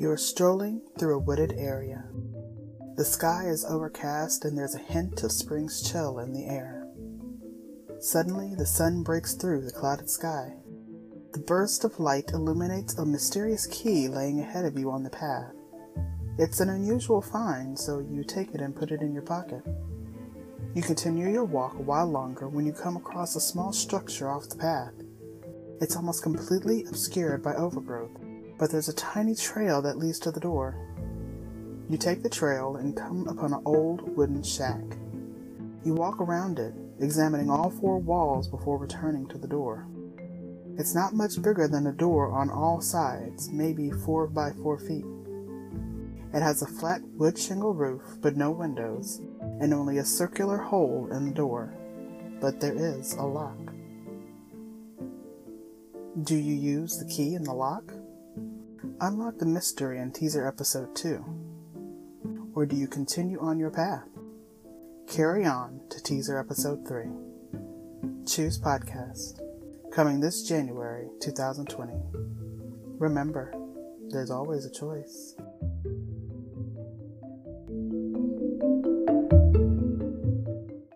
You are strolling through a wooded area. The sky is overcast and there's a hint of spring's chill in the air. Suddenly, the sun breaks through the clouded sky. The burst of light illuminates a mysterious key laying ahead of you on the path. It's an unusual find, so you take it and put it in your pocket. You continue your walk a while longer when you come across a small structure off the path. It's almost completely obscured by overgrowth, but there's a tiny trail that leads to the door. You take the trail and come upon an old wooden shack. You walk around it, examining all four walls before returning to the door. It's not much bigger than a door on all sides, maybe four by four feet. It has a flat wood shingle roof, but no windows, and only a circular hole in the door. But there is a lock. Do you use the key in the lock? Unlock the mystery in teaser episode 2. Or do you continue on your path? Carry on to teaser episode 3. Choose Podcast coming this January 2020. Remember, there's always a choice.